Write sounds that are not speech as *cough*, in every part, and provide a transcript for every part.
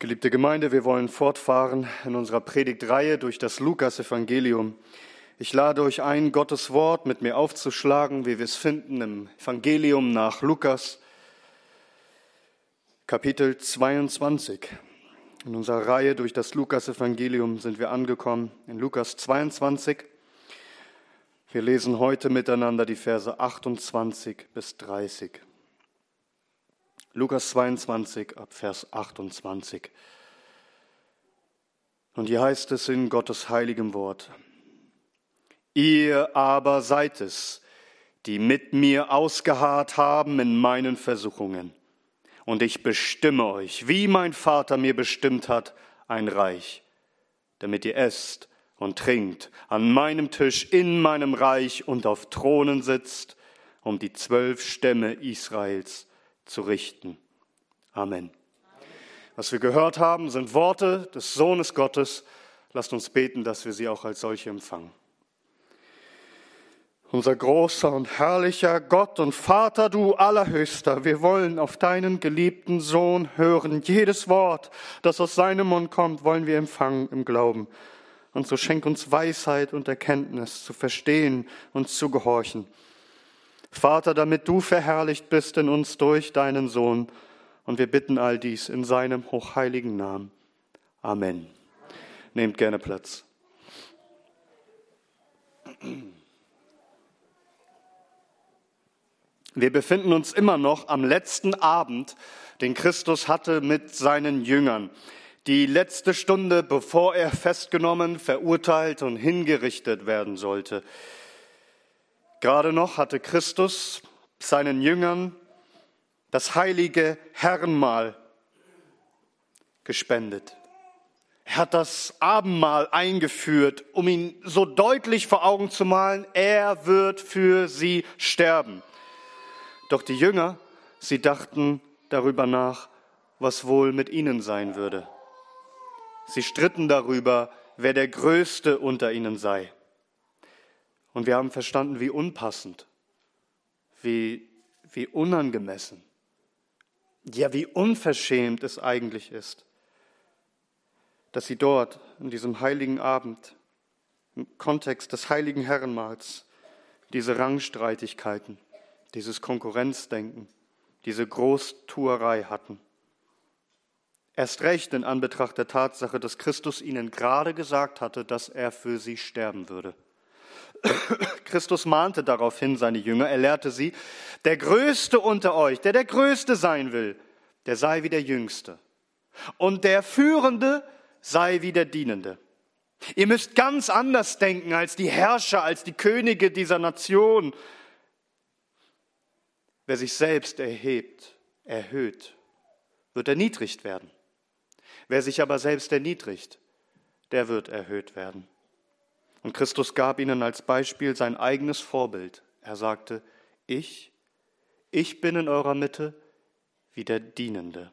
Geliebte Gemeinde, wir wollen fortfahren in unserer Predigtreihe durch das Lukas-Evangelium. Ich lade euch ein, Gottes Wort mit mir aufzuschlagen, wie wir es finden im Evangelium nach Lukas, Kapitel 22. In unserer Reihe durch das Lukas-Evangelium sind wir angekommen in Lukas 22. Wir lesen heute miteinander die Verse 28 bis 30. Lukas 22 ab Vers 28. Und hier heißt es in Gottes heiligem Wort, ihr aber seid es, die mit mir ausgeharrt haben in meinen Versuchungen. Und ich bestimme euch, wie mein Vater mir bestimmt hat, ein Reich, damit ihr esst und trinkt an meinem Tisch in meinem Reich und auf Thronen sitzt, um die zwölf Stämme Israels zu richten. Amen. Was wir gehört haben, sind Worte des Sohnes Gottes. Lasst uns beten, dass wir sie auch als solche empfangen. Unser großer und herrlicher Gott und Vater, du Allerhöchster, wir wollen auf deinen geliebten Sohn hören. Jedes Wort, das aus seinem Mund kommt, wollen wir empfangen im Glauben. Und so schenk uns Weisheit und Erkenntnis zu verstehen und zu gehorchen. Vater, damit du verherrlicht bist in uns durch deinen Sohn. Und wir bitten all dies in seinem hochheiligen Namen. Amen. Nehmt gerne Platz. Wir befinden uns immer noch am letzten Abend, den Christus hatte mit seinen Jüngern. Die letzte Stunde, bevor er festgenommen, verurteilt und hingerichtet werden sollte. Gerade noch hatte Christus seinen Jüngern das heilige Herrenmahl gespendet. Er hat das Abendmahl eingeführt, um ihn so deutlich vor Augen zu malen, er wird für sie sterben. Doch die Jünger, sie dachten darüber nach, was wohl mit ihnen sein würde. Sie stritten darüber, wer der Größte unter ihnen sei. Und wir haben verstanden, wie unpassend, wie, wie unangemessen, ja, wie unverschämt es eigentlich ist, dass sie dort in diesem heiligen Abend, im Kontext des heiligen Herrenmahls, diese Rangstreitigkeiten, dieses Konkurrenzdenken, diese Großtuerei hatten. Erst recht in Anbetracht der Tatsache, dass Christus ihnen gerade gesagt hatte, dass er für sie sterben würde. *coughs* Christus mahnte daraufhin seine Jünger, er lehrte sie, der Größte unter euch, der der Größte sein will, der sei wie der Jüngste. Und der Führende sei wie der Dienende. Ihr müsst ganz anders denken als die Herrscher, als die Könige dieser Nation. Wer sich selbst erhebt, erhöht, wird erniedrigt werden. Wer sich aber selbst erniedrigt, der wird erhöht werden. Und Christus gab ihnen als Beispiel sein eigenes Vorbild. Er sagte, ich, ich bin in eurer Mitte wie der Dienende.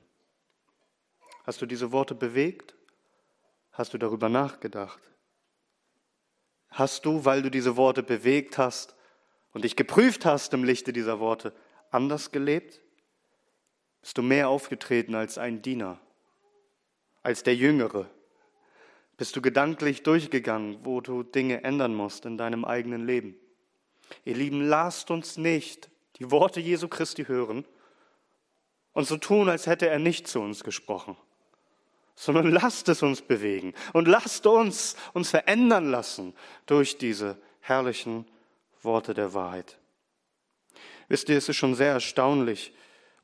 Hast du diese Worte bewegt? Hast du darüber nachgedacht? Hast du, weil du diese Worte bewegt hast und dich geprüft hast im Lichte dieser Worte, anders gelebt? Bist du mehr aufgetreten als ein Diener, als der Jüngere, bist du gedanklich durchgegangen, wo du Dinge ändern musst in deinem eigenen Leben? Ihr Lieben, lasst uns nicht die Worte Jesu Christi hören und so tun, als hätte er nicht zu uns gesprochen, sondern lasst es uns bewegen und lasst uns uns verändern lassen durch diese herrlichen Worte der Wahrheit. Wisst ihr, es ist schon sehr erstaunlich,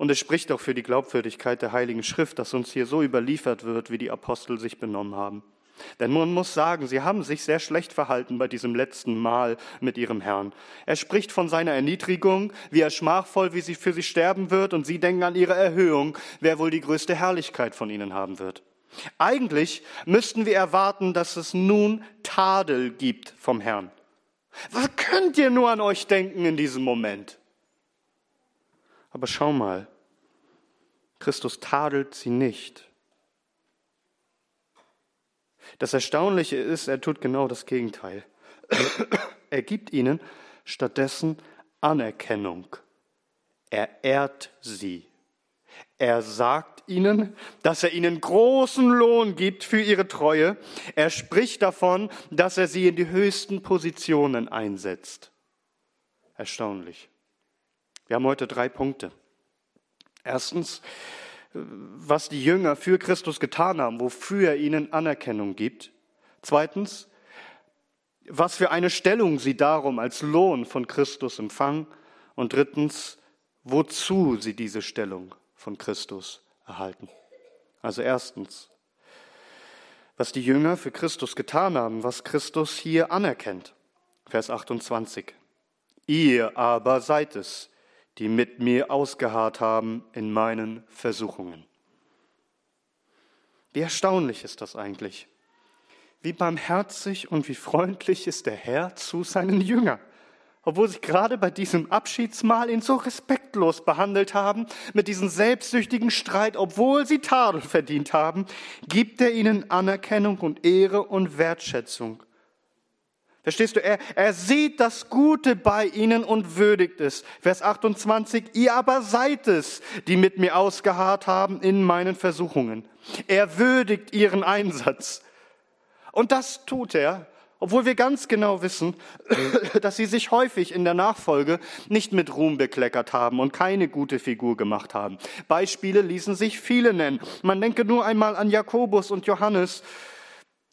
und es spricht auch für die Glaubwürdigkeit der Heiligen Schrift, dass uns hier so überliefert wird, wie die Apostel sich benommen haben. Denn man muss sagen, sie haben sich sehr schlecht verhalten bei diesem letzten Mal mit ihrem Herrn. Er spricht von seiner Erniedrigung, wie er schmachvoll, wie sie für sie sterben wird, und sie denken an ihre Erhöhung, wer wohl die größte Herrlichkeit von ihnen haben wird. Eigentlich müssten wir erwarten, dass es nun Tadel gibt vom Herrn. Was könnt ihr nur an euch denken in diesem Moment? Aber schau mal, Christus tadelt sie nicht. Das Erstaunliche ist, er tut genau das Gegenteil. *clears throat* er gibt ihnen stattdessen Anerkennung. Er ehrt sie. Er sagt ihnen, dass er ihnen großen Lohn gibt für ihre Treue. Er spricht davon, dass er sie in die höchsten Positionen einsetzt. Erstaunlich. Wir haben heute drei Punkte. Erstens, was die Jünger für Christus getan haben, wofür er ihnen Anerkennung gibt. Zweitens, was für eine Stellung sie darum als Lohn von Christus empfangen. Und drittens, wozu sie diese Stellung von Christus erhalten. Also erstens, was die Jünger für Christus getan haben, was Christus hier anerkennt. Vers 28. Ihr aber seid es, die mit mir ausgeharrt haben in meinen Versuchungen. Wie erstaunlich ist das eigentlich? Wie barmherzig und wie freundlich ist der Herr zu seinen Jüngern obwohl sie gerade bei diesem Abschiedsmahl ihn so respektlos behandelt haben, mit diesem selbstsüchtigen Streit, obwohl sie Tadel verdient haben, gibt er ihnen Anerkennung und Ehre und Wertschätzung. Verstehst du? Er, er sieht das Gute bei ihnen und würdigt es. Vers 28, ihr aber seid es, die mit mir ausgeharrt haben in meinen Versuchungen. Er würdigt ihren Einsatz. Und das tut er, obwohl wir ganz genau wissen, *clears throat* dass sie sich häufig in der Nachfolge nicht mit Ruhm bekleckert haben und keine gute Figur gemacht haben. Beispiele ließen sich viele nennen. Man denke nur einmal an Jakobus und Johannes,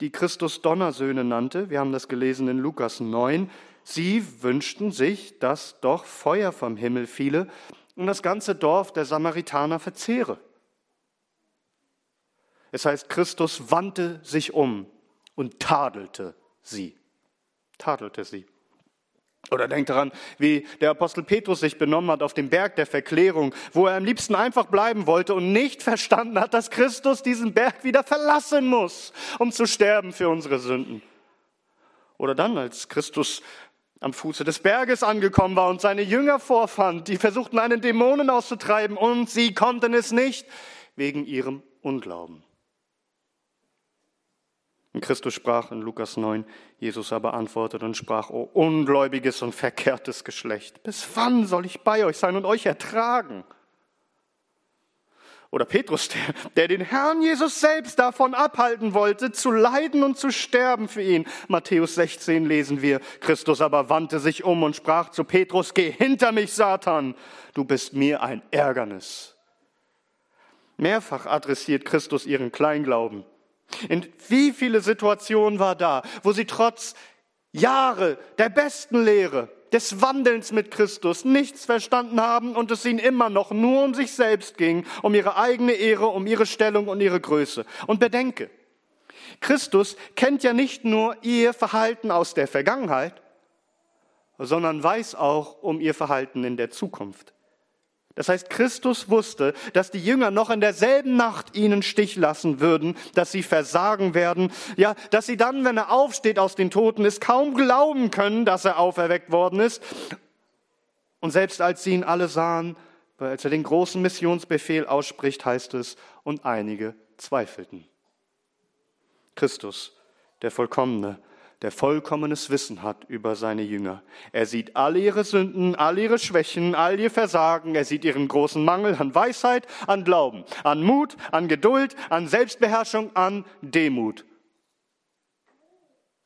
die Christus Donnersöhne nannte. Wir haben das gelesen in Lukas 9. Sie wünschten sich, dass doch Feuer vom Himmel fiele und das ganze Dorf der Samaritaner verzehre. Es heißt, Christus wandte sich um und tadelte sie, tadelte sie. Oder denkt daran, wie der Apostel Petrus sich benommen hat auf dem Berg der Verklärung, wo er am liebsten einfach bleiben wollte und nicht verstanden hat, dass Christus diesen Berg wieder verlassen muss, um zu sterben für unsere Sünden. Oder dann, als Christus am Fuße des Berges angekommen war und seine Jünger vorfand, die versuchten einen Dämonen auszutreiben und sie konnten es nicht wegen ihrem Unglauben. Und Christus sprach in Lukas 9, Jesus aber antwortete und sprach, O ungläubiges und verkehrtes Geschlecht, bis wann soll ich bei euch sein und euch ertragen? Oder Petrus, der, der den Herrn Jesus selbst davon abhalten wollte, zu leiden und zu sterben für ihn. Matthäus 16 lesen wir, Christus aber wandte sich um und sprach zu Petrus, geh hinter mich, Satan, du bist mir ein Ärgernis. Mehrfach adressiert Christus ihren Kleinglauben. In wie viele Situationen war da, wo sie trotz Jahre der besten Lehre, des Wandelns mit Christus nichts verstanden haben und es ihnen immer noch nur um sich selbst ging, um ihre eigene Ehre, um ihre Stellung und ihre Größe. Und bedenke, Christus kennt ja nicht nur ihr Verhalten aus der Vergangenheit, sondern weiß auch um ihr Verhalten in der Zukunft. Das heißt, Christus wusste, dass die Jünger noch in derselben Nacht ihnen Stich lassen würden, dass sie versagen werden, ja, dass sie dann, wenn er aufsteht aus den Toten, es kaum glauben können, dass er auferweckt worden ist. Und selbst als sie ihn alle sahen, als er den großen Missionsbefehl ausspricht, heißt es, und einige zweifelten. Christus, der Vollkommene, der vollkommenes Wissen hat über seine Jünger. Er sieht alle ihre Sünden, all ihre Schwächen, all ihr Versagen. Er sieht ihren großen Mangel an Weisheit, an Glauben, an Mut, an Geduld, an Selbstbeherrschung, an Demut.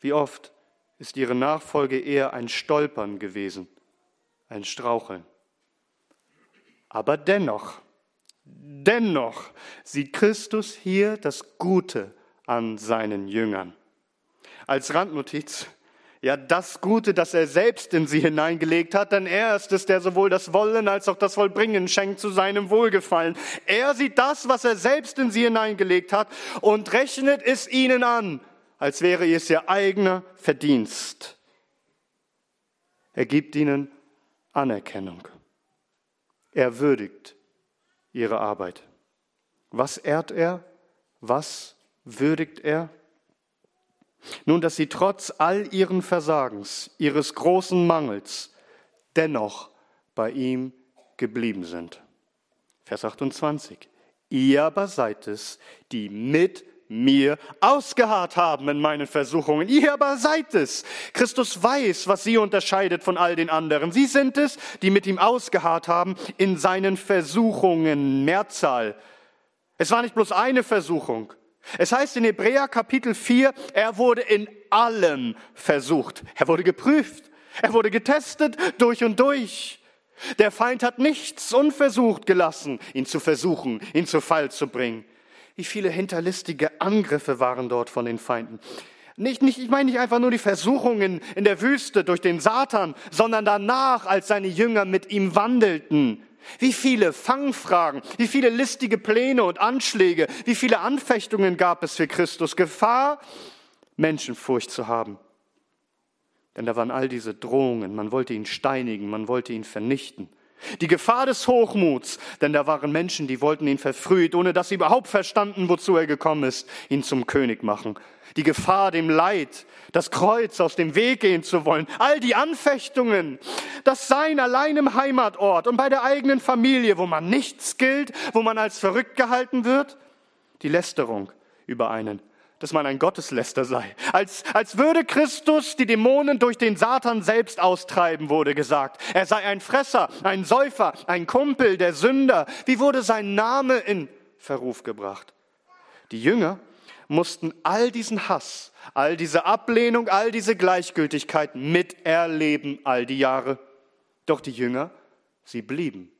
Wie oft ist ihre Nachfolge eher ein Stolpern gewesen, ein Straucheln. Aber dennoch, dennoch sieht Christus hier das Gute an seinen Jüngern als Randnotiz, ja, das Gute, das er selbst in sie hineingelegt hat, denn er ist es, der sowohl das Wollen als auch das Vollbringen schenkt zu seinem Wohlgefallen. Er sieht das, was er selbst in sie hineingelegt hat und rechnet es ihnen an, als wäre es ihr eigener Verdienst. Er gibt ihnen Anerkennung. Er würdigt ihre Arbeit. Was ehrt er? Was würdigt er? Nun, dass sie trotz all ihren Versagens, ihres großen Mangels, dennoch bei ihm geblieben sind. Vers 28. Ihr aber seid es, die mit mir ausgeharrt haben in meinen Versuchungen. Ihr aber seid es. Christus weiß, was sie unterscheidet von all den anderen. Sie sind es, die mit ihm ausgeharrt haben in seinen Versuchungen. Mehrzahl. Es war nicht bloß eine Versuchung. Es heißt in Hebräer Kapitel 4, er wurde in allem versucht. Er wurde geprüft. Er wurde getestet durch und durch. Der Feind hat nichts unversucht gelassen, ihn zu versuchen, ihn zu Fall zu bringen. Wie viele hinterlistige Angriffe waren dort von den Feinden. Nicht, nicht, ich meine nicht einfach nur die Versuchungen in der Wüste durch den Satan, sondern danach, als seine Jünger mit ihm wandelten. Wie viele Fangfragen, wie viele listige Pläne und Anschläge, wie viele Anfechtungen gab es für Christus. Gefahr, Menschenfurcht zu haben. Denn da waren all diese Drohungen, man wollte ihn steinigen, man wollte ihn vernichten. Die Gefahr des Hochmuts, denn da waren Menschen, die wollten ihn verfrüht, ohne dass sie überhaupt verstanden, wozu er gekommen ist, ihn zum König machen. Die Gefahr, dem Leid, das Kreuz aus dem Weg gehen zu wollen, all die Anfechtungen, das Sein allein im Heimatort und bei der eigenen Familie, wo man nichts gilt, wo man als verrückt gehalten wird, die Lästerung über einen, dass man ein Gottesläster sei. Als, als würde Christus die Dämonen durch den Satan selbst austreiben, wurde gesagt. Er sei ein Fresser, ein Säufer, ein Kumpel der Sünder. Wie wurde sein Name in Verruf gebracht? Die Jünger mussten all diesen Hass, all diese Ablehnung, all diese Gleichgültigkeit miterleben all die Jahre. Doch die Jünger, sie blieben.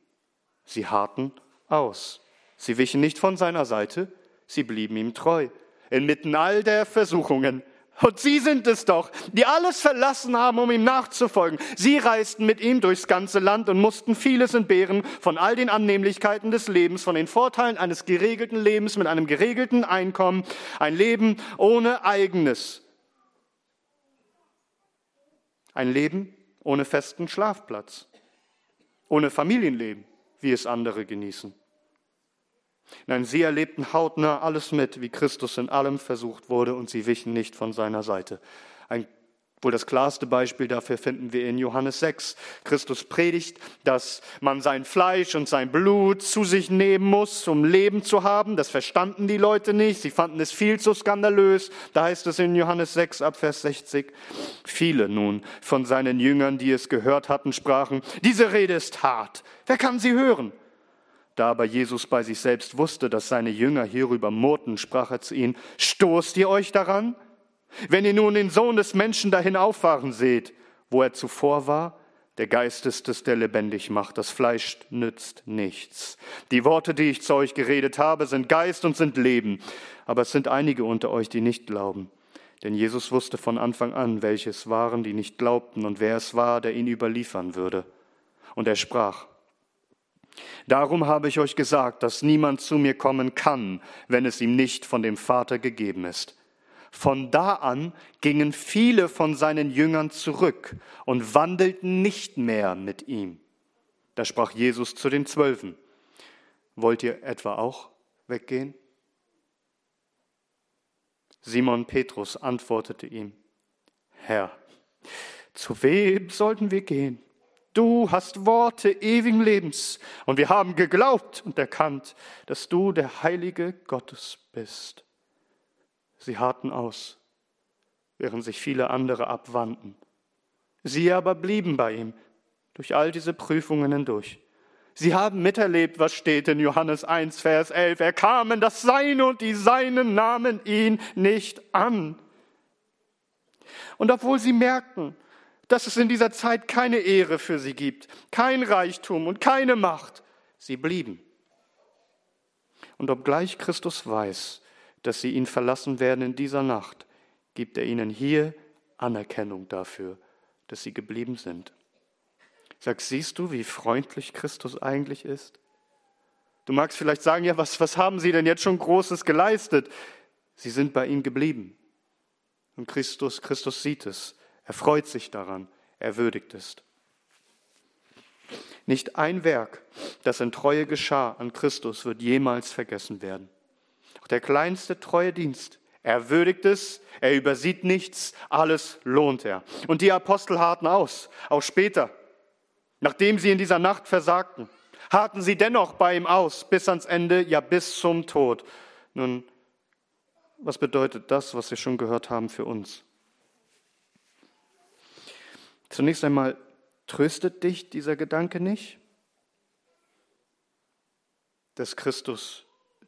Sie harten aus. Sie wichen nicht von seiner Seite, sie blieben ihm treu inmitten all der Versuchungen. Und sie sind es doch, die alles verlassen haben, um ihm nachzufolgen. Sie reisten mit ihm durchs ganze Land und mussten vieles entbehren von all den Annehmlichkeiten des Lebens, von den Vorteilen eines geregelten Lebens mit einem geregelten Einkommen, ein Leben ohne eigenes. Ein Leben ohne festen Schlafplatz, ohne Familienleben, wie es andere genießen. Nein, sie erlebten hautnah alles mit, wie Christus in allem versucht wurde und sie wichen nicht von seiner Seite. Ein Wohl das klarste Beispiel dafür finden wir in Johannes 6. Christus predigt, dass man sein Fleisch und sein Blut zu sich nehmen muss, um Leben zu haben. Das verstanden die Leute nicht. Sie fanden es viel zu skandalös. Da heißt es in Johannes 6 ab Vers 60. Viele nun von seinen Jüngern, die es gehört hatten, sprachen, diese Rede ist hart. Wer kann sie hören? Da aber Jesus bei sich selbst wusste, dass seine Jünger hierüber murrten, sprach er zu ihnen, stoßt ihr euch daran? Wenn ihr nun den Sohn des Menschen dahin auffahren seht, wo er zuvor war, der Geist ist es, der lebendig macht, das Fleisch nützt nichts. Die Worte, die ich zu euch geredet habe, sind Geist und sind Leben, aber es sind einige unter euch, die nicht glauben. Denn Jesus wusste von Anfang an, welche es waren, die nicht glaubten und wer es war, der ihn überliefern würde. Und er sprach, Darum habe ich euch gesagt, dass niemand zu mir kommen kann, wenn es ihm nicht von dem Vater gegeben ist. Von da an gingen viele von seinen Jüngern zurück und wandelten nicht mehr mit ihm. Da sprach Jesus zu den Zwölfen, wollt ihr etwa auch weggehen? Simon Petrus antwortete ihm, Herr, zu wem sollten wir gehen? Du hast Worte ewigen Lebens und wir haben geglaubt und erkannt, dass du der Heilige Gottes bist. Sie harten aus, während sich viele andere abwandten. Sie aber blieben bei ihm durch all diese Prüfungen hindurch. Sie haben miterlebt, was steht in Johannes 1, Vers 11. Er kam in das Seine und die Seinen nahmen ihn nicht an. Und obwohl sie merkten, dass es in dieser Zeit keine Ehre für sie gibt, kein Reichtum und keine Macht. Sie blieben. Und obgleich Christus weiß, dass sie ihn verlassen werden in dieser Nacht, gibt er ihnen hier Anerkennung dafür, dass sie geblieben sind. Sag, siehst du, wie freundlich Christus eigentlich ist? Du magst vielleicht sagen, ja, was, was haben sie denn jetzt schon Großes geleistet? Sie sind bei ihm geblieben. Und Christus, Christus sieht es er freut sich daran, er würdigt es. Nicht ein Werk, das in Treue geschah an Christus, wird jemals vergessen werden. Auch der kleinste treue Dienst, er würdigt es, er übersieht nichts, alles lohnt er. Und die Apostel harten aus, auch später, nachdem sie in dieser Nacht versagten, harten sie dennoch bei ihm aus, bis ans Ende, ja bis zum Tod. Nun, was bedeutet das, was wir schon gehört haben für uns? Zunächst einmal, tröstet dich dieser Gedanke nicht, dass Christus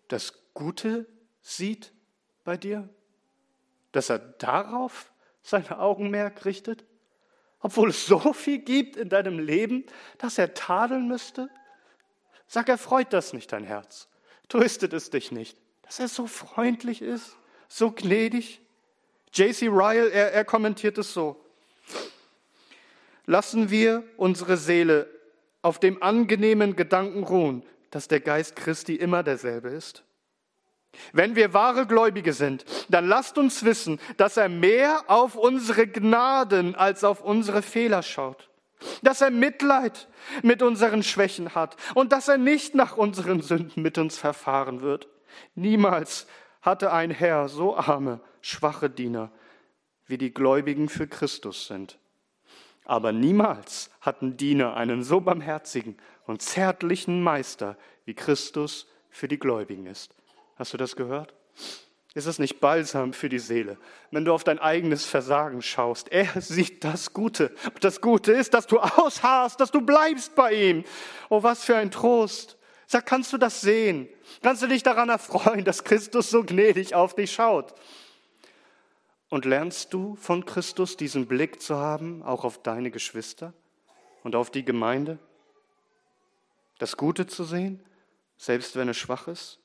das Gute sieht bei dir? Dass er darauf sein Augenmerk richtet? Obwohl es so viel gibt in deinem Leben, dass er tadeln müsste? Sag, er freut das nicht dein Herz. Tröstet es dich nicht, dass er so freundlich ist, so gnädig? J.C. Ryle, er, er kommentiert es so. Lassen wir unsere Seele auf dem angenehmen Gedanken ruhen, dass der Geist Christi immer derselbe ist? Wenn wir wahre Gläubige sind, dann lasst uns wissen, dass er mehr auf unsere Gnaden als auf unsere Fehler schaut, dass er Mitleid mit unseren Schwächen hat und dass er nicht nach unseren Sünden mit uns verfahren wird. Niemals hatte ein Herr so arme, schwache Diener, wie die Gläubigen für Christus sind. Aber niemals hatten Diener einen so barmherzigen und zärtlichen Meister, wie Christus für die Gläubigen ist. Hast du das gehört? Ist es nicht balsam für die Seele, wenn du auf dein eigenes Versagen schaust? Er sieht das Gute. Und das Gute ist, dass du ausharrst, dass du bleibst bei ihm. Oh, was für ein Trost. Sag, kannst du das sehen? Kannst du dich daran erfreuen, dass Christus so gnädig auf dich schaut? Und lernst du von Christus diesen Blick zu haben, auch auf deine Geschwister und auf die Gemeinde? Das Gute zu sehen, selbst wenn es schwach ist?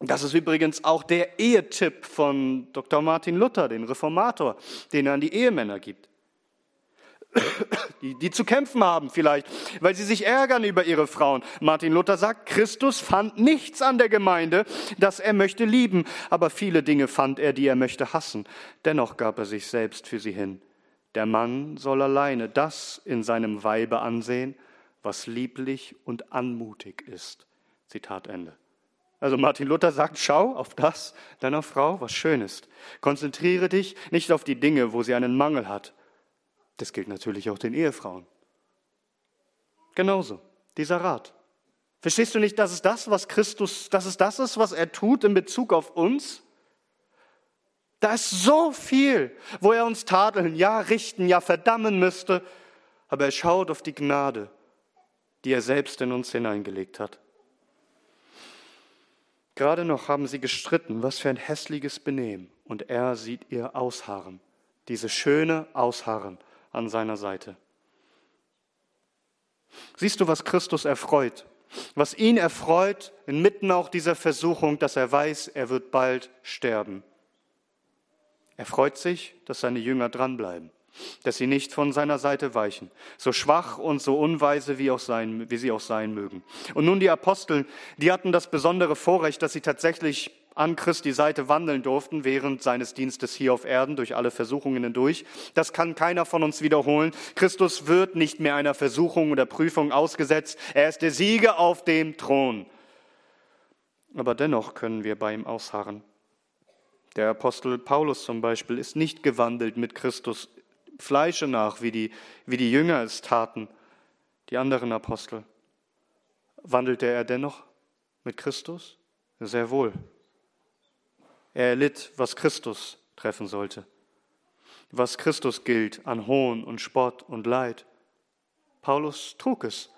Das ist übrigens auch der Ehetipp von Dr. Martin Luther, den Reformator, den er an die Ehemänner gibt. Die, die zu kämpfen haben vielleicht, weil sie sich ärgern über ihre Frauen. Martin Luther sagt, Christus fand nichts an der Gemeinde, das er möchte lieben, aber viele Dinge fand er, die er möchte hassen. Dennoch gab er sich selbst für sie hin. Der Mann soll alleine das in seinem Weibe ansehen, was lieblich und anmutig ist. Zitat Ende. Also Martin Luther sagt, schau auf das deiner Frau, was schön ist. Konzentriere dich nicht auf die Dinge, wo sie einen Mangel hat. Das gilt natürlich auch den Ehefrauen. Genauso, dieser Rat. Verstehst du nicht, dass es das, was Christus, dass es das ist, was er tut in Bezug auf uns? Da ist so viel, wo er uns tadeln, ja richten, ja verdammen müsste, aber er schaut auf die Gnade, die er selbst in uns hineingelegt hat. Gerade noch haben sie gestritten, was für ein hässliches Benehmen. Und er sieht ihr Ausharren, diese schöne Ausharren an seiner Seite. Siehst du, was Christus erfreut? Was ihn erfreut, inmitten auch dieser Versuchung, dass er weiß, er wird bald sterben. Er freut sich, dass seine Jünger dranbleiben dass sie nicht von seiner Seite weichen, so schwach und so unweise wie, auch sein, wie sie auch sein mögen. Und nun die Apostel, die hatten das besondere Vorrecht, dass sie tatsächlich an Christi Seite wandeln durften während seines Dienstes hier auf Erden durch alle Versuchungen hindurch. Das kann keiner von uns wiederholen. Christus wird nicht mehr einer Versuchung oder Prüfung ausgesetzt. Er ist der Sieger auf dem Thron. Aber dennoch können wir bei ihm ausharren. Der Apostel Paulus zum Beispiel ist nicht gewandelt mit Christus Fleische nach, wie die, wie die Jünger es taten, die anderen Apostel. Wandelte er dennoch mit Christus? Sehr wohl. Er erlitt, was Christus treffen sollte, was Christus gilt an Hohn und Spott und Leid. Paulus trug es,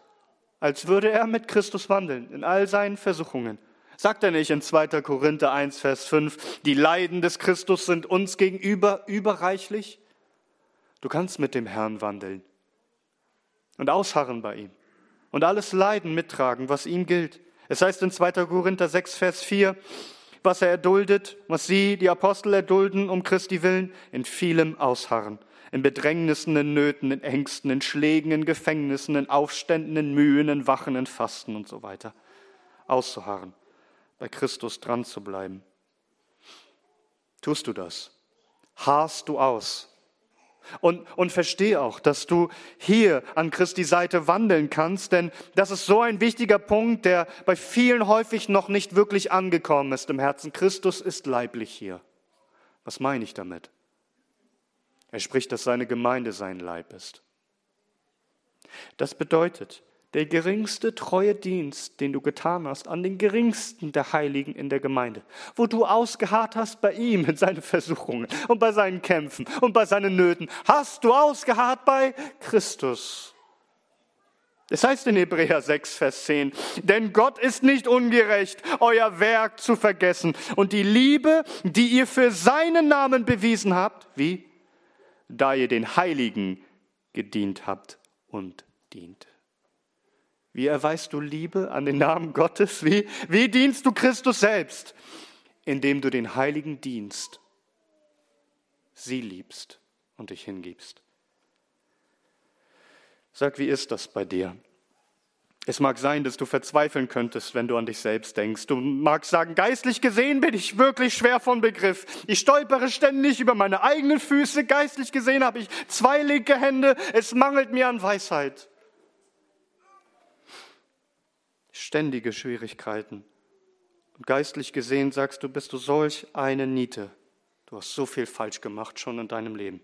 als würde er mit Christus wandeln in all seinen Versuchungen. Sagt er nicht in 2. Korinther 1, Vers 5, die Leiden des Christus sind uns gegenüber überreichlich? Du kannst mit dem Herrn wandeln und ausharren bei ihm und alles Leiden mittragen, was ihm gilt. Es heißt in 2. Korinther 6, Vers 4, was er erduldet, was sie, die Apostel, erdulden um Christi willen, in vielem ausharren, in Bedrängnissen, in Nöten, in Ängsten, in Schlägen, in Gefängnissen, in Aufständen, in Mühen, in Wachen, in Fasten und so weiter. Auszuharren, bei Christus dran zu bleiben. Tust du das? Harrst du aus? Und, und verstehe auch, dass du hier an Christi Seite wandeln kannst, denn das ist so ein wichtiger Punkt, der bei vielen häufig noch nicht wirklich angekommen ist im Herzen. Christus ist leiblich hier. Was meine ich damit? Er spricht, dass seine Gemeinde sein Leib ist. Das bedeutet, der geringste treue Dienst, den du getan hast, an den geringsten der Heiligen in der Gemeinde, wo du ausgeharrt hast bei ihm in seinen Versuchungen und bei seinen Kämpfen und bei seinen Nöten, hast du ausgeharrt bei Christus. Es heißt in Hebräer 6, Vers 10, denn Gott ist nicht ungerecht, euer Werk zu vergessen und die Liebe, die ihr für seinen Namen bewiesen habt, wie? Da ihr den Heiligen gedient habt und dient. Wie erweist du Liebe an den Namen Gottes? Wie, wie dienst du Christus selbst? Indem du den Heiligen dienst, sie liebst und dich hingibst. Sag, wie ist das bei dir? Es mag sein, dass du verzweifeln könntest, wenn du an dich selbst denkst. Du magst sagen, geistlich gesehen bin ich wirklich schwer von Begriff. Ich stolpere ständig über meine eigenen Füße. Geistlich gesehen habe ich zwei linke Hände. Es mangelt mir an Weisheit ständige Schwierigkeiten. Und geistlich gesehen sagst du, bist du solch eine Niete. Du hast so viel falsch gemacht schon in deinem Leben.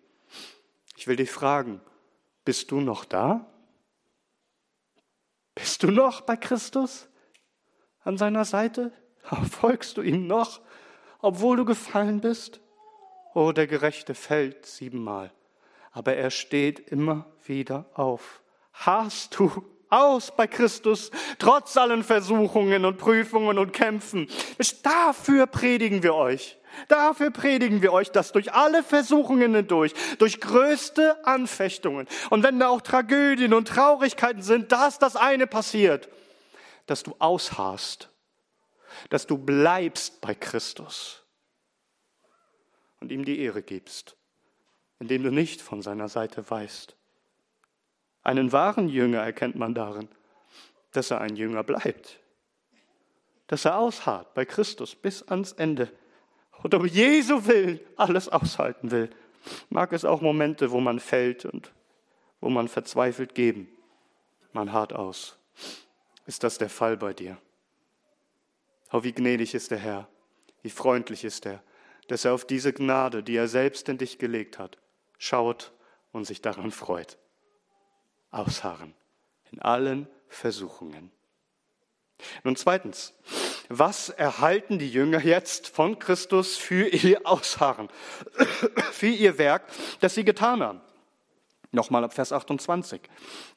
Ich will dich fragen, bist du noch da? Bist du noch bei Christus an seiner Seite? *laughs* Folgst du ihm noch, obwohl du gefallen bist? Oh, der Gerechte fällt siebenmal, aber er steht immer wieder auf. Hast du aus bei Christus, trotz allen Versuchungen und Prüfungen und Kämpfen. Dafür predigen wir euch. Dafür predigen wir euch, dass durch alle Versuchungen hindurch, durch größte Anfechtungen und wenn da auch Tragödien und Traurigkeiten sind, dass das eine passiert, dass du ausharrst, dass du bleibst bei Christus und ihm die Ehre gibst, indem du nicht von seiner Seite weißt. Einen wahren Jünger erkennt man darin, dass er ein Jünger bleibt, dass er ausharrt bei Christus bis ans Ende und um Jesu Willen alles aushalten will. Mag es auch Momente, wo man fällt und wo man verzweifelt geben. Man hart aus. Ist das der Fall bei dir? Oh, wie gnädig ist der Herr, wie freundlich ist er, dass er auf diese Gnade, die er selbst in dich gelegt hat, schaut und sich daran freut ausharren in allen Versuchungen. Nun zweitens, was erhalten die Jünger jetzt von Christus für ihr Ausharren, *coughs* für ihr Werk, das sie getan haben? Nochmal ab Vers 28.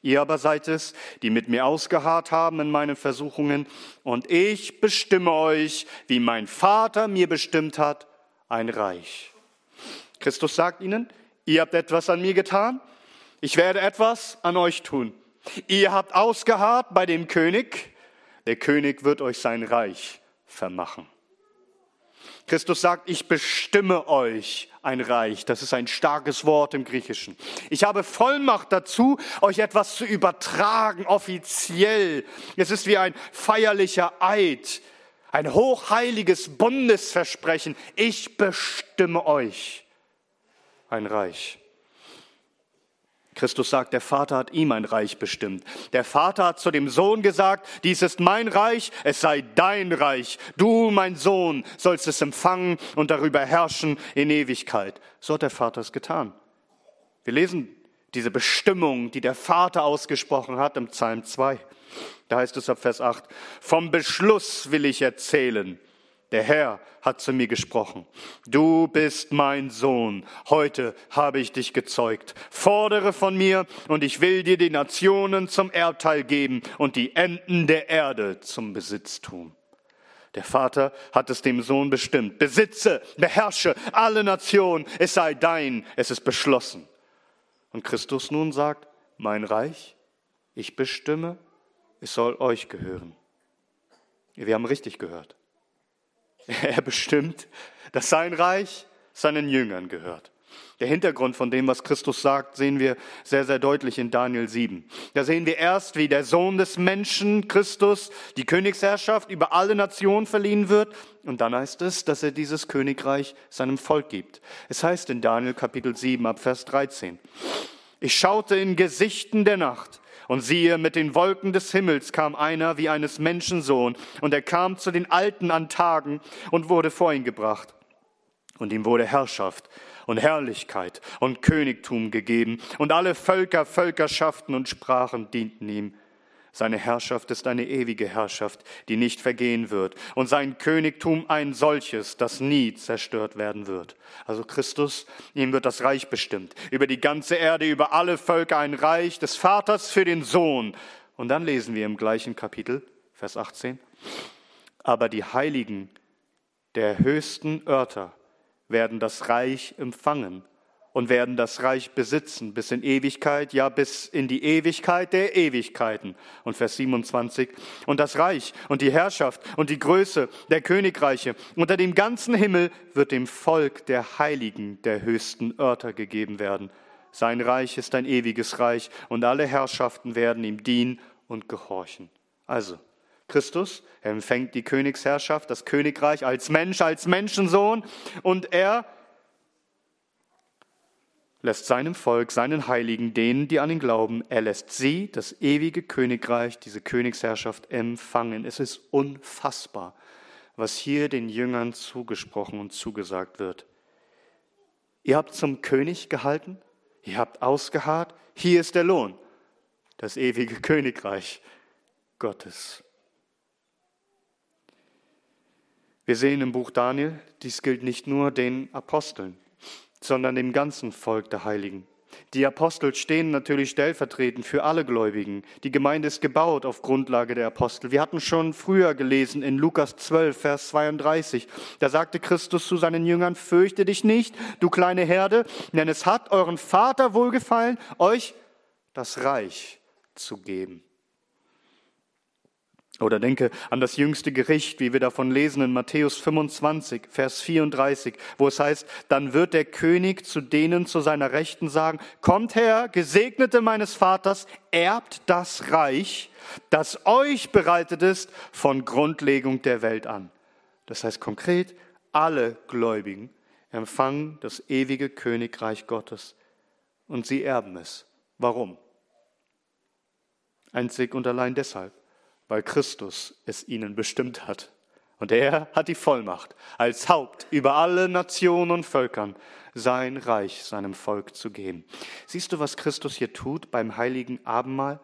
Ihr aber seid es, die mit mir ausgeharrt haben in meinen Versuchungen, und ich bestimme euch, wie mein Vater mir bestimmt hat, ein Reich. Christus sagt ihnen, ihr habt etwas an mir getan, ich werde etwas an euch tun. Ihr habt ausgeharrt bei dem König, der König wird euch sein Reich vermachen. Christus sagt, ich bestimme euch ein Reich. Das ist ein starkes Wort im Griechischen. Ich habe Vollmacht dazu, euch etwas zu übertragen, offiziell. Es ist wie ein feierlicher Eid, ein hochheiliges Bundesversprechen. Ich bestimme euch ein Reich. Christus sagt, der Vater hat ihm ein Reich bestimmt. Der Vater hat zu dem Sohn gesagt, dies ist mein Reich, es sei dein Reich. Du, mein Sohn, sollst es empfangen und darüber herrschen in Ewigkeit. So hat der Vater es getan. Wir lesen diese Bestimmung, die der Vater ausgesprochen hat im Psalm 2. Da heißt es ab Vers 8, vom Beschluss will ich erzählen der Herr hat zu mir gesprochen. Du bist mein Sohn. Heute habe ich dich gezeugt. Fordere von mir und ich will dir die Nationen zum Erbteil geben und die Enden der Erde zum Besitztum. Der Vater hat es dem Sohn bestimmt. Besitze, beherrsche alle Nationen. Es sei dein. Es ist beschlossen. Und Christus nun sagt, mein Reich, ich bestimme, es soll euch gehören. Wir haben richtig gehört. *laughs* Er bestimmt, dass sein Reich seinen Jüngern gehört. Der Hintergrund von dem, was Christus sagt, sehen wir sehr, sehr deutlich in Daniel 7. Da sehen wir erst, wie der Sohn des Menschen, Christus, die Königsherrschaft über alle Nationen verliehen wird. Und dann heißt es, dass er dieses Königreich seinem Volk gibt. Es heißt in Daniel Kapitel 7 ab Vers 13. Ich schaute in Gesichten der Nacht und siehe, mit den Wolken des Himmels kam einer wie eines Menschensohn, und er kam zu den Alten an Tagen und wurde vor ihn gebracht. Und ihm wurde Herrschaft und Herrlichkeit und Königtum gegeben, und alle Völker, Völkerschaften und Sprachen dienten ihm. Seine Herrschaft ist eine ewige Herrschaft, die nicht vergehen wird. Und sein Königtum ein solches, das nie zerstört werden wird. Also Christus, ihm wird das Reich bestimmt. Über die ganze Erde, über alle Völker ein Reich des Vaters für den Sohn. Und dann lesen wir im gleichen Kapitel, Vers 18. Aber die Heiligen der höchsten Örter werden das Reich empfangen und werden das Reich besitzen bis in Ewigkeit, ja bis in die Ewigkeit der Ewigkeiten. Und Vers 27, und das Reich und die Herrschaft und die Größe der Königreiche unter dem ganzen Himmel wird dem Volk der Heiligen der höchsten Örter gegeben werden. Sein Reich ist ein ewiges Reich und alle Herrschaften werden ihm dienen und gehorchen. Also, Christus, empfängt die Königsherrschaft, das Königreich als Mensch, als Menschensohn und er lässt seinem Volk, seinen Heiligen, denen, die an ihn glauben, er lässt sie, das ewige Königreich, diese Königsherrschaft empfangen. Es ist unfassbar, was hier den Jüngern zugesprochen und zugesagt wird. Ihr habt zum König gehalten, ihr habt ausgeharrt, hier ist der Lohn, das ewige Königreich Gottes. Wir sehen im Buch Daniel, dies gilt nicht nur den Aposteln sondern dem ganzen Volk der Heiligen. Die Apostel stehen natürlich stellvertretend für alle Gläubigen. Die Gemeinde ist gebaut auf Grundlage der Apostel. Wir hatten schon früher gelesen in Lukas 12, Vers 32. Da sagte Christus zu seinen Jüngern, fürchte dich nicht, du kleine Herde, denn es hat euren Vater wohlgefallen, euch das Reich zu geben. Oder denke an das jüngste Gericht, wie wir davon lesen in Matthäus 25, Vers 34, wo es heißt, dann wird der König zu denen zu seiner Rechten sagen, kommt her, Gesegnete meines Vaters, erbt das Reich, das euch bereitet ist von Grundlegung der Welt an. Das heißt konkret, alle Gläubigen empfangen das ewige Königreich Gottes und sie erben es. Warum? Einzig und allein deshalb weil Christus es ihnen bestimmt hat. Und er hat die Vollmacht, als Haupt über alle Nationen und Völkern sein Reich seinem Volk zu geben. Siehst du, was Christus hier tut beim heiligen Abendmahl?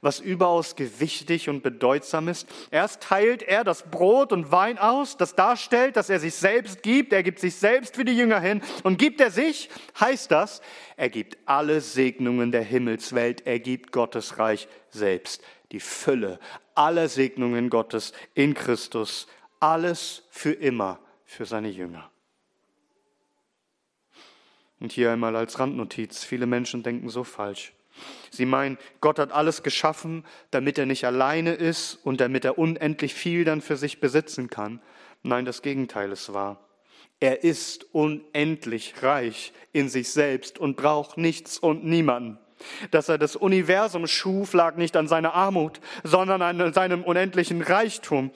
Was überaus gewichtig und bedeutsam ist. Erst teilt er das Brot und Wein aus, das darstellt, dass er sich selbst gibt. Er gibt sich selbst für die Jünger hin. Und gibt er sich, heißt das, er gibt alle Segnungen der Himmelswelt. Er gibt Gottes Reich selbst die Fülle aller Segnungen Gottes in Christus, alles für immer für seine Jünger. Und hier einmal als Randnotiz, viele Menschen denken so falsch. Sie meinen, Gott hat alles geschaffen, damit er nicht alleine ist und damit er unendlich viel dann für sich besitzen kann. Nein, das Gegenteil ist wahr. Er ist unendlich reich in sich selbst und braucht nichts und niemanden. Dass er das Universum schuf, lag nicht an seiner Armut, sondern an seinem unendlichen Reichtum.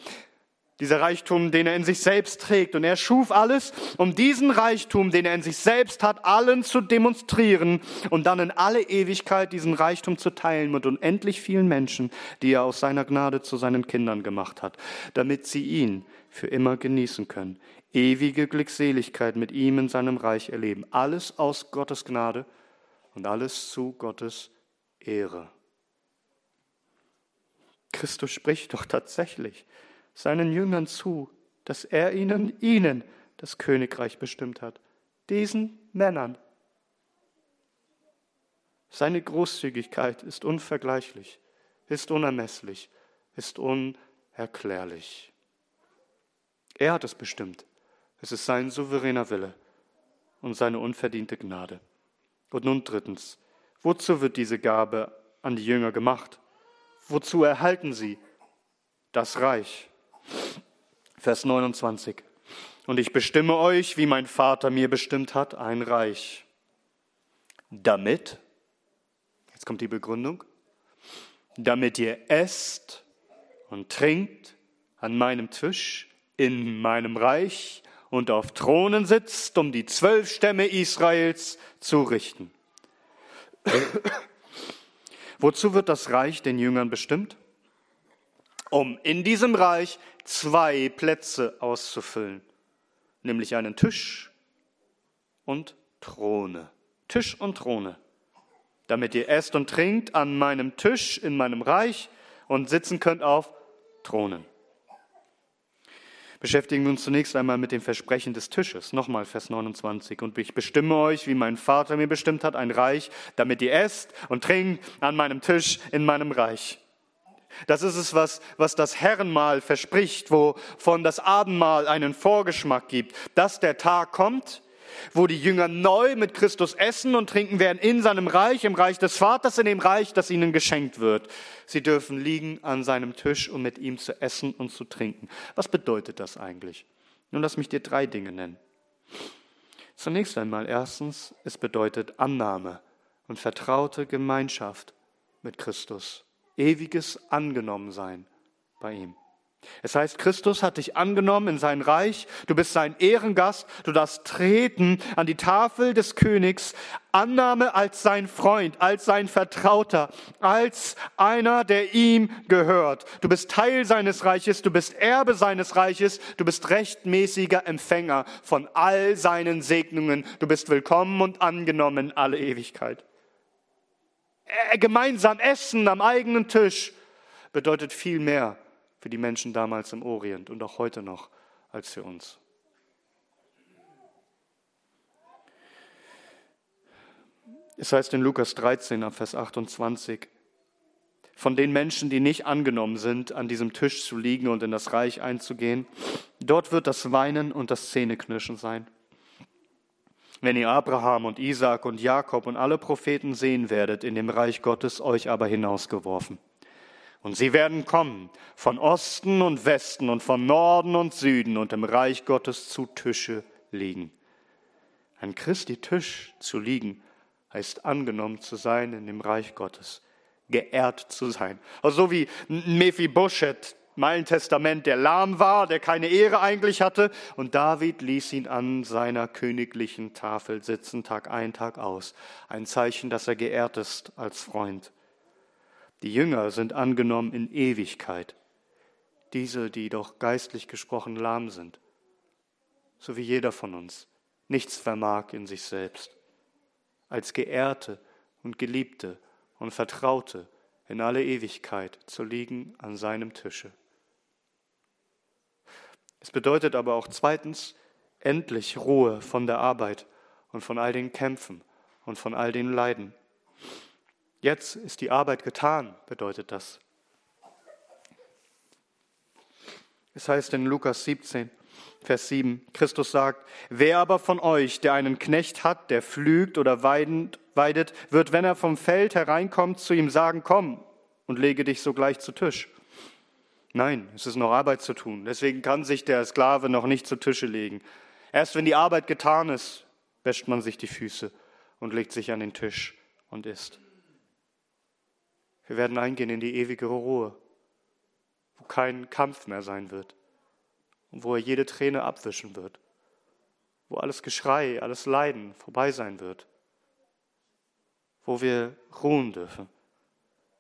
Dieser Reichtum, den er in sich selbst trägt. Und er schuf alles, um diesen Reichtum, den er in sich selbst hat, allen zu demonstrieren und dann in alle Ewigkeit diesen Reichtum zu teilen mit unendlich vielen Menschen, die er aus seiner Gnade zu seinen Kindern gemacht hat, damit sie ihn für immer genießen können. Ewige Glückseligkeit mit ihm in seinem Reich erleben. Alles aus Gottes Gnade und alles zu Gottes Ehre. Christus spricht doch tatsächlich seinen Jüngern zu, dass er ihnen, ihnen das Königreich bestimmt hat. Diesen Männern. Seine Großzügigkeit ist unvergleichlich, ist unermesslich, ist unerklärlich. Er hat es bestimmt. Es ist sein souveräner Wille und seine unverdiente Gnade. Und nun drittens, wozu wird diese Gabe an die Jünger gemacht? Wozu erhalten sie das Reich? Vers 29. Und ich bestimme euch, wie mein Vater mir bestimmt hat, ein Reich. Damit, jetzt kommt die Begründung, damit ihr esst und trinkt an meinem Tisch in meinem Reich und auf Thronen sitzt, um die zwölf Stämme Israels zu richten. *coughs* Wozu wird das Reich den Jüngern bestimmt? Um in diesem Reich zwei Plätze auszufüllen, nämlich einen Tisch und Throne. Tisch und Throne. Damit ihr esst und trinkt an meinem Tisch in meinem Reich und sitzen könnt auf Thronen. Beschäftigen wir uns zunächst einmal mit dem Versprechen des Tisches. Nochmal Vers 29. Und ich bestimme euch, wie mein Vater mir bestimmt hat, ein Reich, damit ihr esst und trinkt an meinem Tisch in meinem Reich. Das ist es, was, was das Herrenmahl verspricht, wovon das Abendmahl einen Vorgeschmack gibt, dass der Tag kommt, wo die Jünger neu mit Christus essen und trinken werden in seinem Reich, im Reich des Vaters, in dem Reich, das ihnen geschenkt wird. Sie dürfen liegen an seinem Tisch, um mit ihm zu essen und zu trinken. Was bedeutet das eigentlich? Nun lass mich dir drei Dinge nennen. Zunächst einmal erstens, es bedeutet Annahme und vertraute Gemeinschaft mit Christus. Ewiges Angenommensein bei ihm. Es heißt, Christus hat dich angenommen in sein Reich, du bist sein Ehrengast, du darfst treten an die Tafel des Königs, Annahme als sein Freund, als sein Vertrauter, als einer, der ihm gehört. Du bist Teil seines Reiches, du bist Erbe seines Reiches, du bist rechtmäßiger Empfänger von all seinen Segnungen, du bist willkommen und angenommen in alle Ewigkeit. Äh, gemeinsam essen am eigenen Tisch bedeutet viel mehr für die Menschen damals im Orient und auch heute noch als für uns. Es heißt in Lukas 13 Vers 28, von den Menschen, die nicht angenommen sind, an diesem Tisch zu liegen und in das Reich einzugehen, dort wird das Weinen und das Zähneknirschen sein. Wenn ihr Abraham und Isaac und Jakob und alle Propheten sehen werdet, in dem Reich Gottes euch aber hinausgeworfen. Und sie werden kommen von Osten und Westen und von Norden und Süden und im Reich Gottes zu Tische liegen. Ein Christi Tisch zu liegen heißt angenommen zu sein in dem Reich Gottes, geehrt zu sein. Also so wie Mephibosheth im Alten Testament, der lahm war, der keine Ehre eigentlich hatte, und David ließ ihn an seiner königlichen Tafel sitzen, Tag ein, Tag aus. Ein Zeichen, dass er geehrt ist als Freund. Die Jünger sind angenommen in Ewigkeit, diese, die doch geistlich gesprochen lahm sind, so wie jeder von uns nichts vermag in sich selbst, als Geehrte und Geliebte und Vertraute in alle Ewigkeit zu liegen an seinem Tische. Es bedeutet aber auch zweitens endlich Ruhe von der Arbeit und von all den Kämpfen und von all den Leiden. Jetzt ist die Arbeit getan, bedeutet das. Es heißt in Lukas 17, Vers 7, Christus sagt, wer aber von euch, der einen Knecht hat, der pflügt oder weidet, wird, wenn er vom Feld hereinkommt, zu ihm sagen, komm und lege dich sogleich zu Tisch. Nein, es ist noch Arbeit zu tun. Deswegen kann sich der Sklave noch nicht zu Tische legen. Erst wenn die Arbeit getan ist, wäscht man sich die Füße und legt sich an den Tisch und isst. Wir werden eingehen in die ewige Ruhe, wo kein Kampf mehr sein wird und wo er jede Träne abwischen wird, wo alles Geschrei, alles Leiden vorbei sein wird, wo wir ruhen dürfen.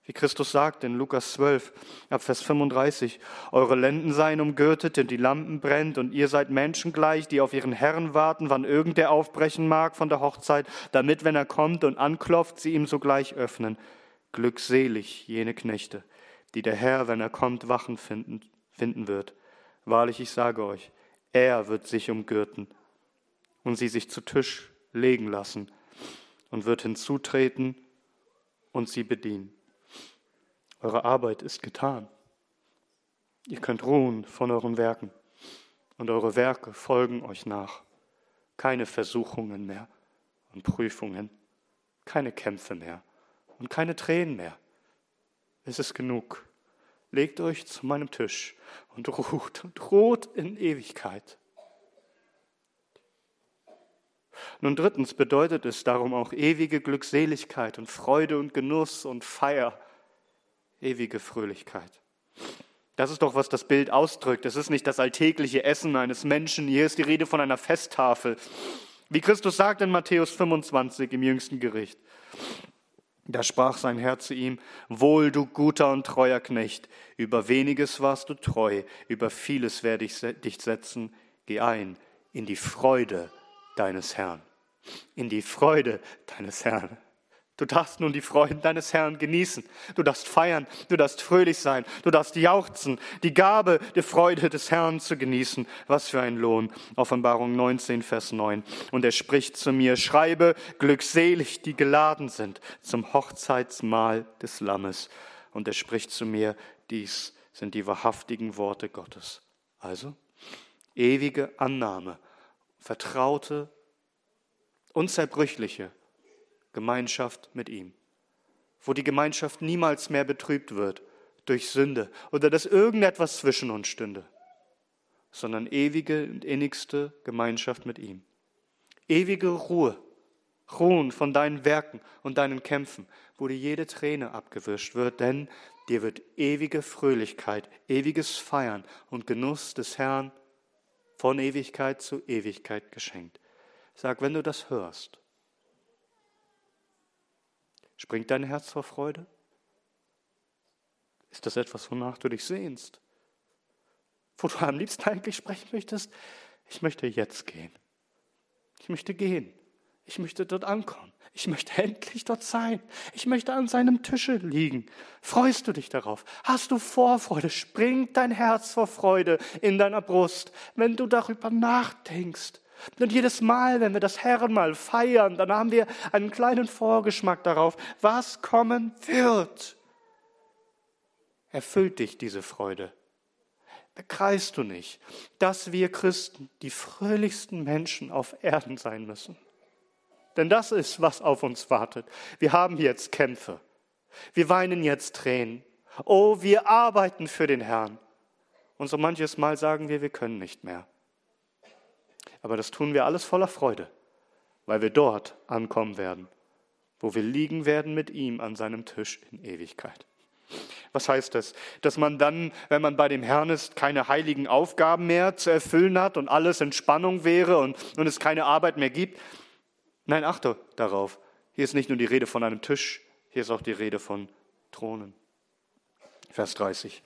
Wie Christus sagt in Lukas 12, ab Vers 35, eure Lenden seien umgürtet und die Lampen brennt und ihr seid Menschen gleich, die auf ihren Herrn warten, wann irgendwer aufbrechen mag von der Hochzeit, damit, wenn er kommt und anklopft, sie ihm sogleich öffnen. Glückselig jene Knechte, die der Herr, wenn er kommt, Wachen finden, finden wird. Wahrlich, ich sage euch, er wird sich umgürten und sie sich zu Tisch legen lassen und wird hinzutreten und sie bedienen. Eure Arbeit ist getan. Ihr könnt ruhen von euren Werken und eure Werke folgen euch nach. Keine Versuchungen mehr und Prüfungen, keine Kämpfe mehr und keine Tränen mehr. Es ist genug. Legt euch zu meinem Tisch und ruht und ruht in Ewigkeit. Nun drittens bedeutet es darum auch ewige Glückseligkeit und Freude und Genuss und Feier, ewige Fröhlichkeit. Das ist doch, was das Bild ausdrückt. Es ist nicht das alltägliche Essen eines Menschen. Hier ist die Rede von einer Festtafel. Wie Christus sagt in Matthäus 25 im jüngsten Gericht. Da sprach sein Herr zu ihm, Wohl, du guter und treuer Knecht, über weniges warst du treu, über vieles werde ich dich setzen, geh ein in die Freude deines Herrn. In die Freude deines Herrn. Du darfst nun die Freuden deines Herrn genießen. Du darfst feiern, du darfst fröhlich sein, du darfst jauchzen, die Gabe der Freude des Herrn zu genießen. Was für ein Lohn. Offenbarung 19, Vers 9. Und er spricht zu mir, schreibe, glückselig, die geladen sind zum Hochzeitsmahl des Lammes. Und er spricht zu mir, dies sind die wahrhaftigen Worte Gottes. Also, ewige Annahme, vertraute, unzerbrüchliche Gemeinschaft mit ihm, wo die Gemeinschaft niemals mehr betrübt wird durch Sünde oder dass irgendetwas zwischen uns stünde, sondern ewige und innigste Gemeinschaft mit ihm. Ewige Ruhe, ruhen von deinen Werken und deinen Kämpfen, wo dir jede Träne abgewischt wird, denn dir wird ewige Fröhlichkeit, ewiges Feiern und Genuss des Herrn von Ewigkeit zu Ewigkeit geschenkt. Sag, wenn du das hörst, Springt dein Herz vor Freude? Ist das etwas, wonach du dich sehnst? Wo du am liebsten eigentlich sprechen möchtest? Ich möchte jetzt gehen. Ich möchte gehen. Ich möchte dort ankommen. Ich möchte endlich dort sein. Ich möchte an seinem Tische liegen. Freust du dich darauf? Hast du Vorfreude? Springt dein Herz vor Freude in deiner Brust, wenn du darüber nachdenkst? Und jedes Mal, wenn wir das Herrenmal feiern, dann haben wir einen kleinen Vorgeschmack darauf, was kommen wird. Erfüllt dich diese Freude? Begreifst du nicht, dass wir Christen die fröhlichsten Menschen auf Erden sein müssen? Denn das ist, was auf uns wartet. Wir haben jetzt Kämpfe. Wir weinen jetzt Tränen. Oh, wir arbeiten für den Herrn. Und so manches Mal sagen wir, wir können nicht mehr. Aber das tun wir alles voller Freude, weil wir dort ankommen werden, wo wir liegen werden mit ihm an seinem Tisch in Ewigkeit. Was heißt das? Dass man dann, wenn man bei dem Herrn ist, keine heiligen Aufgaben mehr zu erfüllen hat und alles Entspannung wäre und, und es keine Arbeit mehr gibt? Nein, achte darauf. Hier ist nicht nur die Rede von einem Tisch, hier ist auch die Rede von Thronen. Vers 30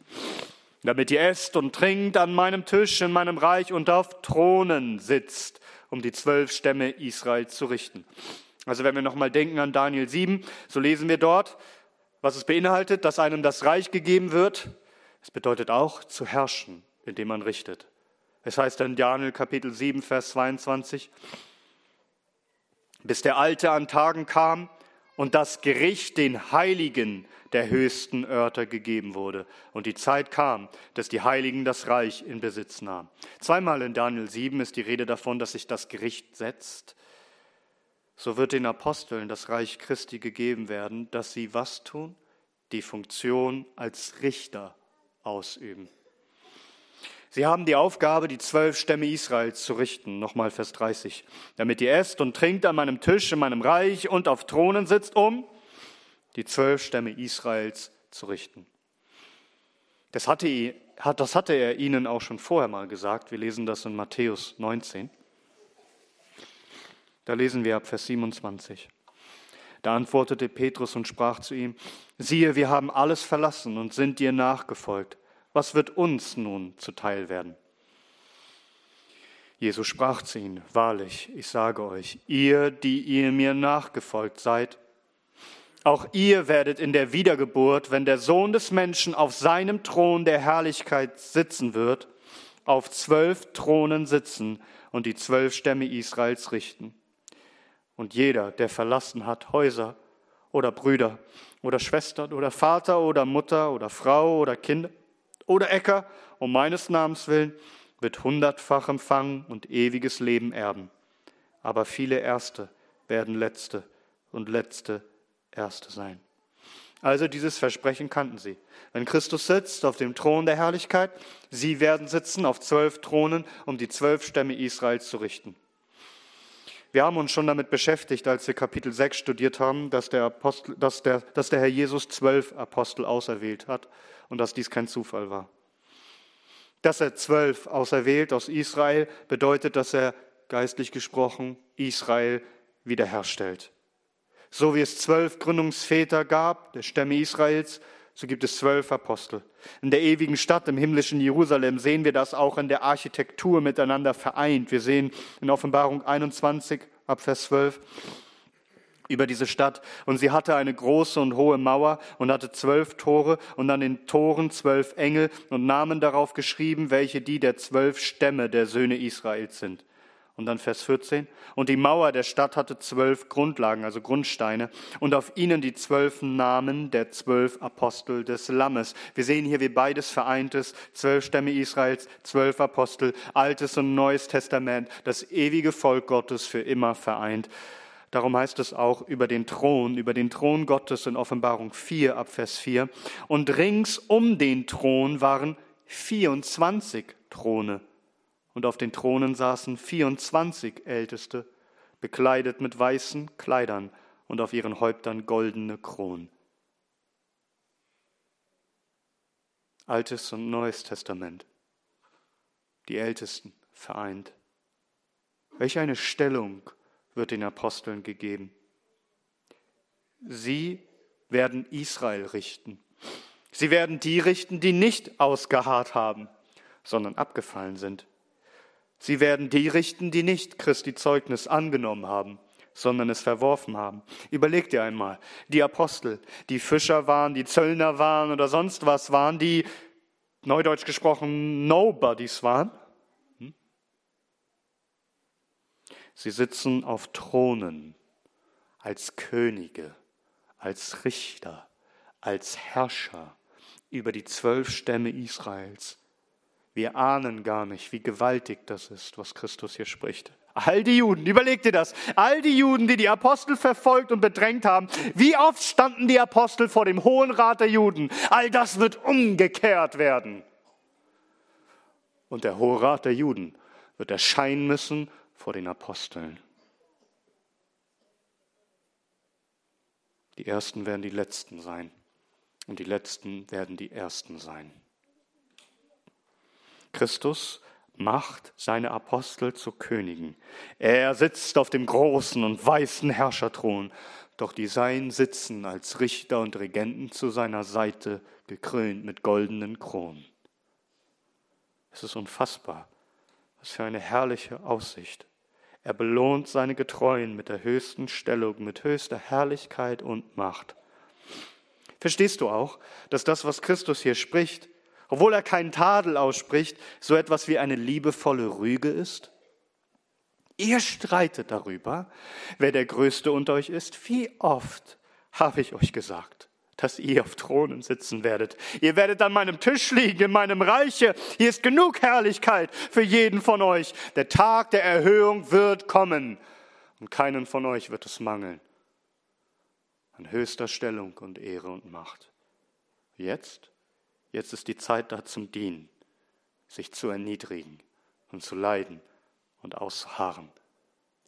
damit ihr esst und trinkt an meinem Tisch in meinem Reich und auf Thronen sitzt, um die zwölf Stämme Israel zu richten. Also wenn wir nochmal denken an Daniel 7, so lesen wir dort, was es beinhaltet, dass einem das Reich gegeben wird. Es bedeutet auch zu herrschen, indem man richtet. Es heißt in Daniel Kapitel 7, Vers 22, bis der Alte an Tagen kam und das Gericht den Heiligen der höchsten Örter gegeben wurde. Und die Zeit kam, dass die Heiligen das Reich in Besitz nahmen. Zweimal in Daniel 7 ist die Rede davon, dass sich das Gericht setzt. So wird den Aposteln das Reich Christi gegeben werden, dass sie was tun? Die Funktion als Richter ausüben. Sie haben die Aufgabe, die zwölf Stämme Israels zu richten. Nochmal Vers 30. Damit ihr esst und trinkt an meinem Tisch in meinem Reich und auf Thronen sitzt, um die zwölf Stämme Israels zu richten. Das hatte, das hatte er ihnen auch schon vorher mal gesagt. Wir lesen das in Matthäus 19. Da lesen wir ab Vers 27. Da antwortete Petrus und sprach zu ihm, siehe, wir haben alles verlassen und sind dir nachgefolgt. Was wird uns nun zuteil werden? Jesus sprach zu ihnen, wahrlich, ich sage euch, ihr, die ihr mir nachgefolgt seid, auch ihr werdet in der Wiedergeburt, wenn der Sohn des Menschen auf seinem Thron der Herrlichkeit sitzen wird, auf zwölf Thronen sitzen und die zwölf Stämme Israels richten. Und jeder, der verlassen hat Häuser oder Brüder oder Schwestern oder Vater oder Mutter oder Frau oder Kinder oder Äcker um meines Namens willen, wird hundertfach empfangen und ewiges Leben erben. Aber viele Erste werden Letzte und Letzte Erste sein. Also dieses Versprechen kannten sie. Wenn Christus sitzt auf dem Thron der Herrlichkeit, sie werden sitzen auf zwölf Thronen, um die zwölf Stämme Israels zu richten. Wir haben uns schon damit beschäftigt, als wir Kapitel 6 studiert haben, dass der, Apostel, dass der, dass der Herr Jesus zwölf Apostel auserwählt hat und dass dies kein Zufall war. Dass er zwölf auserwählt aus Israel, bedeutet, dass er geistlich gesprochen Israel wiederherstellt. So wie es zwölf Gründungsväter gab, der Stämme Israels, so gibt es zwölf Apostel. In der ewigen Stadt, im himmlischen Jerusalem, sehen wir das auch in der Architektur miteinander vereint. Wir sehen in Offenbarung 21 ab Vers 12, über diese Stadt. Und sie hatte eine große und hohe Mauer und hatte zwölf Tore und an den Toren zwölf Engel und Namen darauf geschrieben, welche die der zwölf Stämme der Söhne Israels sind. Und dann Vers 14. Und die Mauer der Stadt hatte zwölf Grundlagen, also Grundsteine, und auf ihnen die zwölf Namen der zwölf Apostel des Lammes. Wir sehen hier, wie beides vereint ist. Zwölf Stämme Israels, zwölf Apostel, Altes und Neues Testament, das ewige Volk Gottes für immer vereint. Darum heißt es auch über den Thron, über den Thron Gottes in Offenbarung 4 ab Vers 4. Und rings um den Thron waren 24 Throne. Und auf den Thronen saßen 24 Älteste, bekleidet mit weißen Kleidern und auf ihren Häuptern goldene Kronen. Altes und Neues Testament. Die Ältesten vereint. Welch eine Stellung wird den Aposteln gegeben. Sie werden Israel richten. Sie werden die richten, die nicht ausgeharrt haben, sondern abgefallen sind. Sie werden die richten, die nicht Christi Zeugnis angenommen haben, sondern es verworfen haben. Überleg dir einmal, die Apostel, die Fischer waren, die Zöllner waren oder sonst was waren, die neudeutsch gesprochen Nobodies waren, Sie sitzen auf Thronen als Könige, als Richter, als Herrscher über die zwölf Stämme Israels. Wir ahnen gar nicht, wie gewaltig das ist, was Christus hier spricht. All die Juden, überleg dir das, all die Juden, die die Apostel verfolgt und bedrängt haben, wie oft standen die Apostel vor dem Hohen Rat der Juden? All das wird umgekehrt werden. Und der Hohe Rat der Juden wird erscheinen müssen vor den Aposteln. Die Ersten werden die Letzten sein und die Letzten werden die Ersten sein. Christus macht seine Apostel zu Königen. Er sitzt auf dem großen und weißen Herrscherthron, doch die Seinen sitzen als Richter und Regenten zu seiner Seite, gekrönt mit goldenen Kronen. Es ist unfassbar. Was für eine herrliche Aussicht. Er belohnt seine Getreuen mit der höchsten Stellung, mit höchster Herrlichkeit und Macht. Verstehst du auch, dass das, was Christus hier spricht, obwohl er keinen Tadel ausspricht, so etwas wie eine liebevolle Rüge ist? Ihr streitet darüber, wer der Größte unter euch ist. Wie oft habe ich euch gesagt? Dass ihr auf Thronen sitzen werdet. Ihr werdet an meinem Tisch liegen, in meinem Reiche. Hier ist genug Herrlichkeit für jeden von euch. Der Tag der Erhöhung wird kommen und keinen von euch wird es mangeln. An höchster Stellung und Ehre und Macht. Jetzt, jetzt ist die Zeit da zum Dienen, sich zu erniedrigen und zu leiden und auszuharren.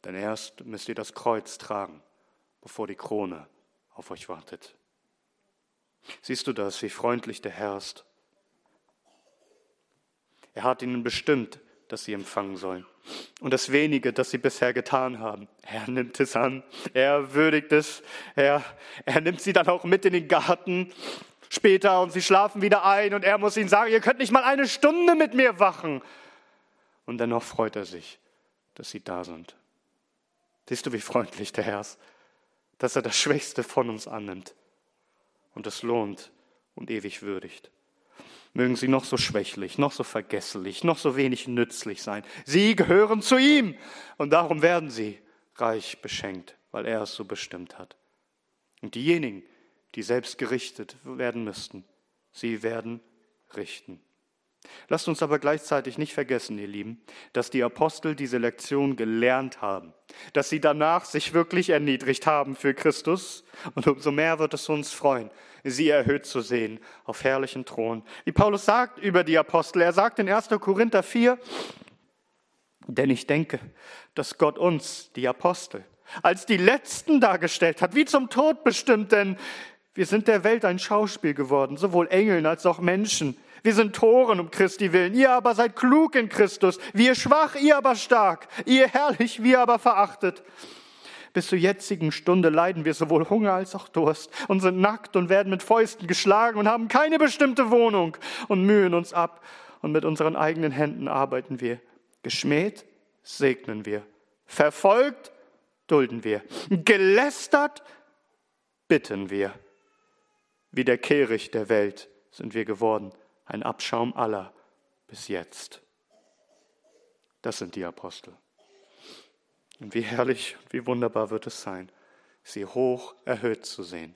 Denn erst müsst ihr das Kreuz tragen, bevor die Krone auf euch wartet. Siehst du das, wie freundlich der Herr ist? Er hat ihnen bestimmt, dass sie empfangen sollen. Und das wenige, das sie bisher getan haben, er nimmt es an, er würdigt es, er, er nimmt sie dann auch mit in den Garten später und sie schlafen wieder ein und er muss ihnen sagen, ihr könnt nicht mal eine Stunde mit mir wachen. Und dennoch freut er sich, dass sie da sind. Siehst du, wie freundlich der Herr ist, dass er das Schwächste von uns annimmt und es lohnt und ewig würdigt. Mögen sie noch so schwächlich, noch so vergesslich, noch so wenig nützlich sein. Sie gehören zu ihm und darum werden sie reich beschenkt, weil er es so bestimmt hat. Und diejenigen, die selbst gerichtet werden müssten, sie werden richten. Lasst uns aber gleichzeitig nicht vergessen, ihr Lieben, dass die Apostel diese Lektion gelernt haben, dass sie danach sich wirklich erniedrigt haben für Christus und umso mehr wird es uns freuen, sie erhöht zu sehen auf herrlichen Thron. Wie Paulus sagt über die Apostel, er sagt in 1. Korinther 4, denn ich denke, dass Gott uns, die Apostel, als die Letzten dargestellt hat, wie zum Tod bestimmt, denn wir sind der Welt ein Schauspiel geworden, sowohl Engeln als auch Menschen. Wir sind Toren um Christi willen. Ihr aber seid klug in Christus. Wir schwach, ihr aber stark. Ihr herrlich, wir aber verachtet. Bis zur jetzigen Stunde leiden wir sowohl Hunger als auch Durst und sind nackt und werden mit Fäusten geschlagen und haben keine bestimmte Wohnung und mühen uns ab. Und mit unseren eigenen Händen arbeiten wir. Geschmäht segnen wir. Verfolgt dulden wir. Gelästert bitten wir. Wie der Kehricht der Welt sind wir geworden, ein Abschaum aller bis jetzt. Das sind die Apostel. Und wie herrlich und wie wunderbar wird es sein, sie hoch erhöht zu sehen,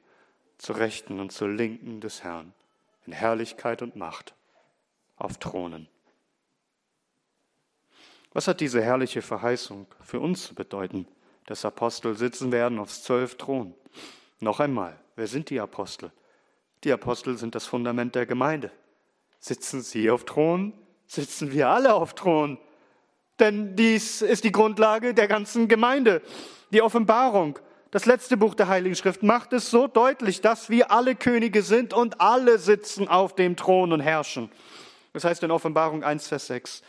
zur Rechten und zur Linken des Herrn, in Herrlichkeit und Macht, auf Thronen. Was hat diese herrliche Verheißung für uns zu bedeuten, dass Apostel sitzen werden auf zwölf Thronen? Noch einmal, wer sind die Apostel? Die Apostel sind das Fundament der Gemeinde. Sitzen sie auf Thronen? Sitzen wir alle auf Thronen? Denn dies ist die Grundlage der ganzen Gemeinde. Die Offenbarung, das letzte Buch der Heiligen Schrift, macht es so deutlich, dass wir alle Könige sind und alle sitzen auf dem Thron und herrschen. Das heißt in Offenbarung 1, Vers 6,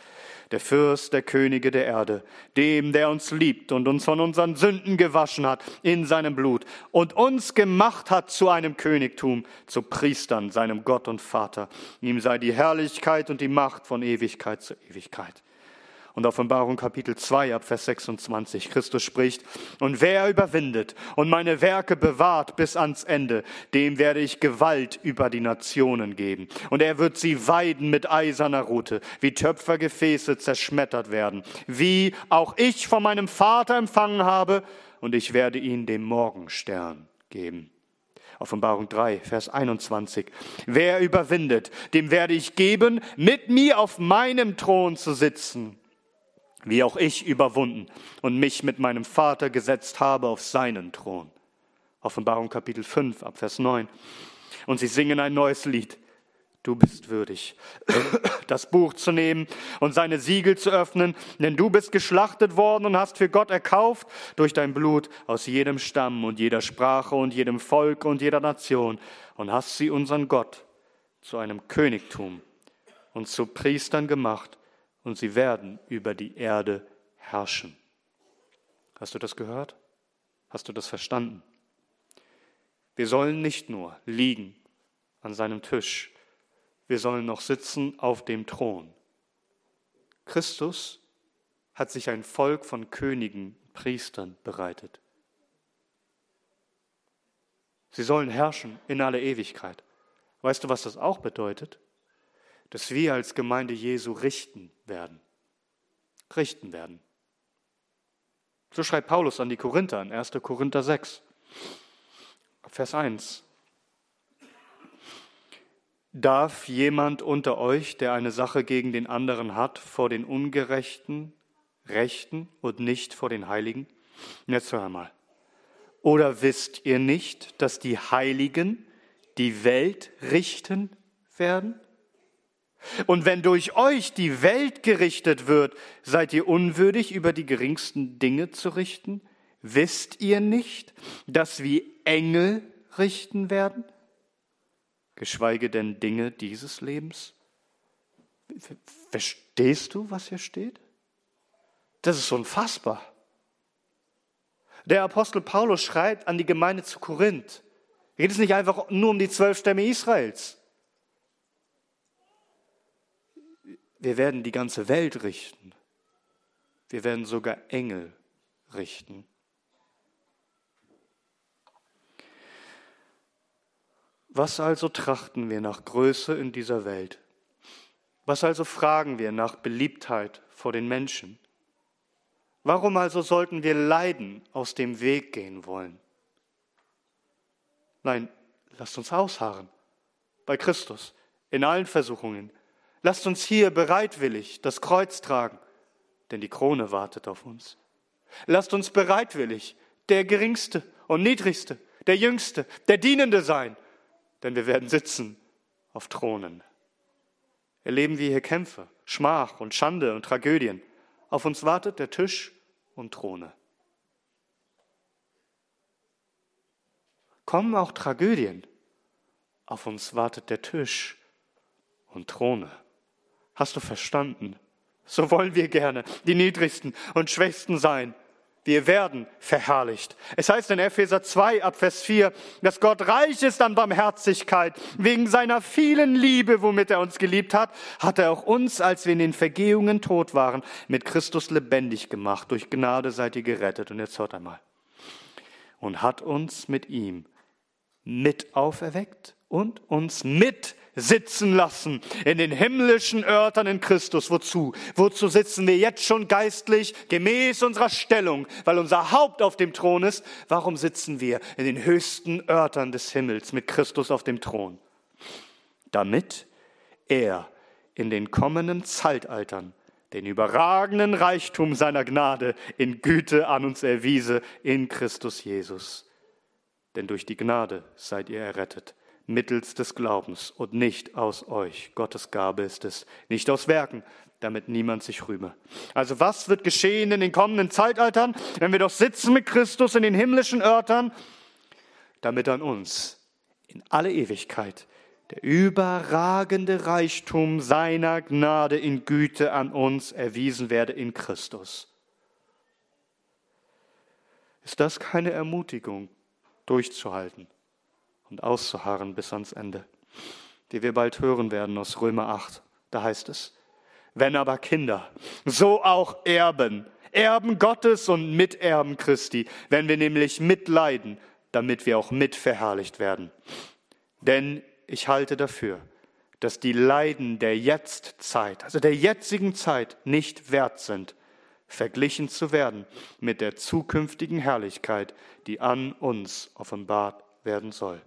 der Fürst der Könige der Erde, dem, der uns liebt und uns von unseren Sünden gewaschen hat in seinem Blut und uns gemacht hat zu einem Königtum, zu Priestern, seinem Gott und Vater. Ihm sei die Herrlichkeit und die Macht von Ewigkeit zu Ewigkeit. Und Offenbarung Kapitel 2 ab Vers 26. Christus spricht, und wer überwindet und meine Werke bewahrt bis ans Ende, dem werde ich Gewalt über die Nationen geben. Und er wird sie weiden mit eiserner Rute, wie Töpfergefäße zerschmettert werden, wie auch ich von meinem Vater empfangen habe, und ich werde ihn dem Morgenstern geben. Offenbarung 3, Vers 21. Wer überwindet, dem werde ich geben, mit mir auf meinem Thron zu sitzen wie auch ich überwunden und mich mit meinem Vater gesetzt habe auf seinen Thron. Offenbarung Kapitel 5 ab Vers 9. Und sie singen ein neues Lied. Du bist würdig, *clears throat* das Buch zu nehmen und seine Siegel zu öffnen, denn du bist geschlachtet worden und hast für Gott erkauft durch dein Blut aus jedem Stamm und jeder Sprache und jedem Volk und jeder Nation und hast sie unseren Gott zu einem Königtum und zu Priestern gemacht und sie werden über die Erde herrschen. Hast du das gehört? Hast du das verstanden? Wir sollen nicht nur liegen an seinem Tisch, wir sollen noch sitzen auf dem Thron. Christus hat sich ein Volk von Königen, Priestern bereitet. Sie sollen herrschen in alle Ewigkeit. Weißt du, was das auch bedeutet? Dass wir als Gemeinde Jesu richten werden. Richten werden. So schreibt Paulus an die Korinther in 1. Korinther 6, Vers 1. Darf jemand unter euch, der eine Sache gegen den anderen hat, vor den Ungerechten rechten und nicht vor den Heiligen? Jetzt hör einmal. Oder wisst ihr nicht, dass die Heiligen die Welt richten werden? Und wenn durch euch die Welt gerichtet wird, seid ihr unwürdig, über die geringsten Dinge zu richten? Wisst ihr nicht, dass wir Engel richten werden? Geschweige denn Dinge dieses Lebens? Verstehst du, was hier steht? Das ist unfassbar. Der Apostel Paulus schreibt an die Gemeinde zu Korinth. Geht es nicht einfach nur um die zwölf Stämme Israels? Wir werden die ganze Welt richten. Wir werden sogar Engel richten. Was also trachten wir nach Größe in dieser Welt? Was also fragen wir nach Beliebtheit vor den Menschen? Warum also sollten wir Leiden aus dem Weg gehen wollen? Nein, lasst uns ausharren bei Christus in allen Versuchungen, Lasst uns hier bereitwillig das Kreuz tragen, denn die Krone wartet auf uns. Lasst uns bereitwillig der Geringste und Niedrigste, der Jüngste, der Dienende sein, denn wir werden sitzen auf Thronen. Erleben wir hier Kämpfe, Schmach und Schande und Tragödien. Auf uns wartet der Tisch und Throne. Kommen auch Tragödien. Auf uns wartet der Tisch und Throne. Hast du verstanden? So wollen wir gerne die Niedrigsten und Schwächsten sein. Wir werden verherrlicht. Es heißt in Epheser 2 ab Vers 4, dass Gott reich ist an Barmherzigkeit. Wegen seiner vielen Liebe, womit er uns geliebt hat, hat er auch uns, als wir in den Vergehungen tot waren, mit Christus lebendig gemacht. Durch Gnade seid ihr gerettet. Und jetzt hört einmal. und hat uns mit ihm mit auferweckt und uns mit sitzen lassen in den himmlischen Örtern in Christus. Wozu? Wozu sitzen wir jetzt schon geistlich gemäß unserer Stellung, weil unser Haupt auf dem Thron ist? Warum sitzen wir in den höchsten Örtern des Himmels mit Christus auf dem Thron? Damit er in den kommenden Zeitaltern den überragenden Reichtum seiner Gnade in Güte an uns erwiese in Christus Jesus. Denn durch die Gnade seid ihr errettet mittels des Glaubens und nicht aus euch. Gottes Gabe ist es, nicht aus Werken, damit niemand sich rühme. Also was wird geschehen in den kommenden Zeitaltern, wenn wir doch sitzen mit Christus in den himmlischen Örtern, damit an uns in alle Ewigkeit der überragende Reichtum seiner Gnade in Güte an uns erwiesen werde in Christus. Ist das keine Ermutigung, durchzuhalten? Und auszuharren bis ans Ende, die wir bald hören werden aus Römer 8. Da heißt es, wenn aber Kinder, so auch Erben, Erben Gottes und Miterben Christi, wenn wir nämlich mitleiden, damit wir auch mitverherrlicht werden. Denn ich halte dafür, dass die Leiden der Jetztzeit, also der jetzigen Zeit, nicht wert sind, verglichen zu werden mit der zukünftigen Herrlichkeit, die an uns offenbart werden soll.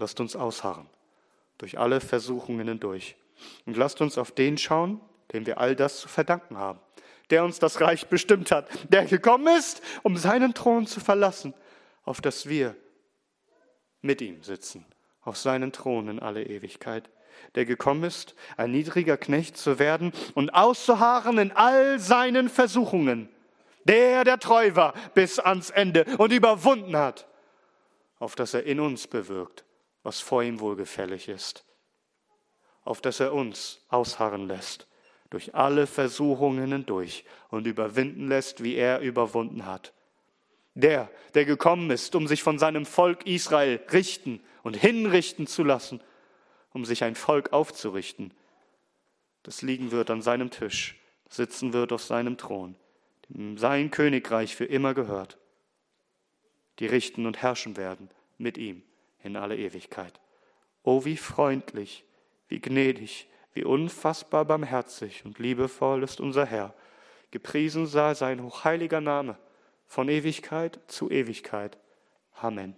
Lasst uns ausharren, durch alle Versuchungen hindurch. Und lasst uns auf den schauen, dem wir all das zu verdanken haben, der uns das Reich bestimmt hat, der gekommen ist, um seinen Thron zu verlassen, auf das wir mit ihm sitzen, auf seinen Thron in alle Ewigkeit, der gekommen ist, ein niedriger Knecht zu werden und auszuharren in all seinen Versuchungen, der, der treu war bis ans Ende und überwunden hat, auf das er in uns bewirkt, was vor ihm wohlgefällig ist, auf das er uns ausharren lässt, durch alle Versuchungen hindurch und überwinden lässt, wie er überwunden hat. Der, der gekommen ist, um sich von seinem Volk Israel richten und hinrichten zu lassen, um sich ein Volk aufzurichten, das liegen wird an seinem Tisch, sitzen wird auf seinem Thron, dem sein Königreich für immer gehört, die richten und herrschen werden mit ihm in alle Ewigkeit. Oh, wie freundlich, wie gnädig, wie unfassbar barmherzig und liebevoll ist unser Herr. Gepriesen sei sein hochheiliger Name von Ewigkeit zu Ewigkeit. Amen.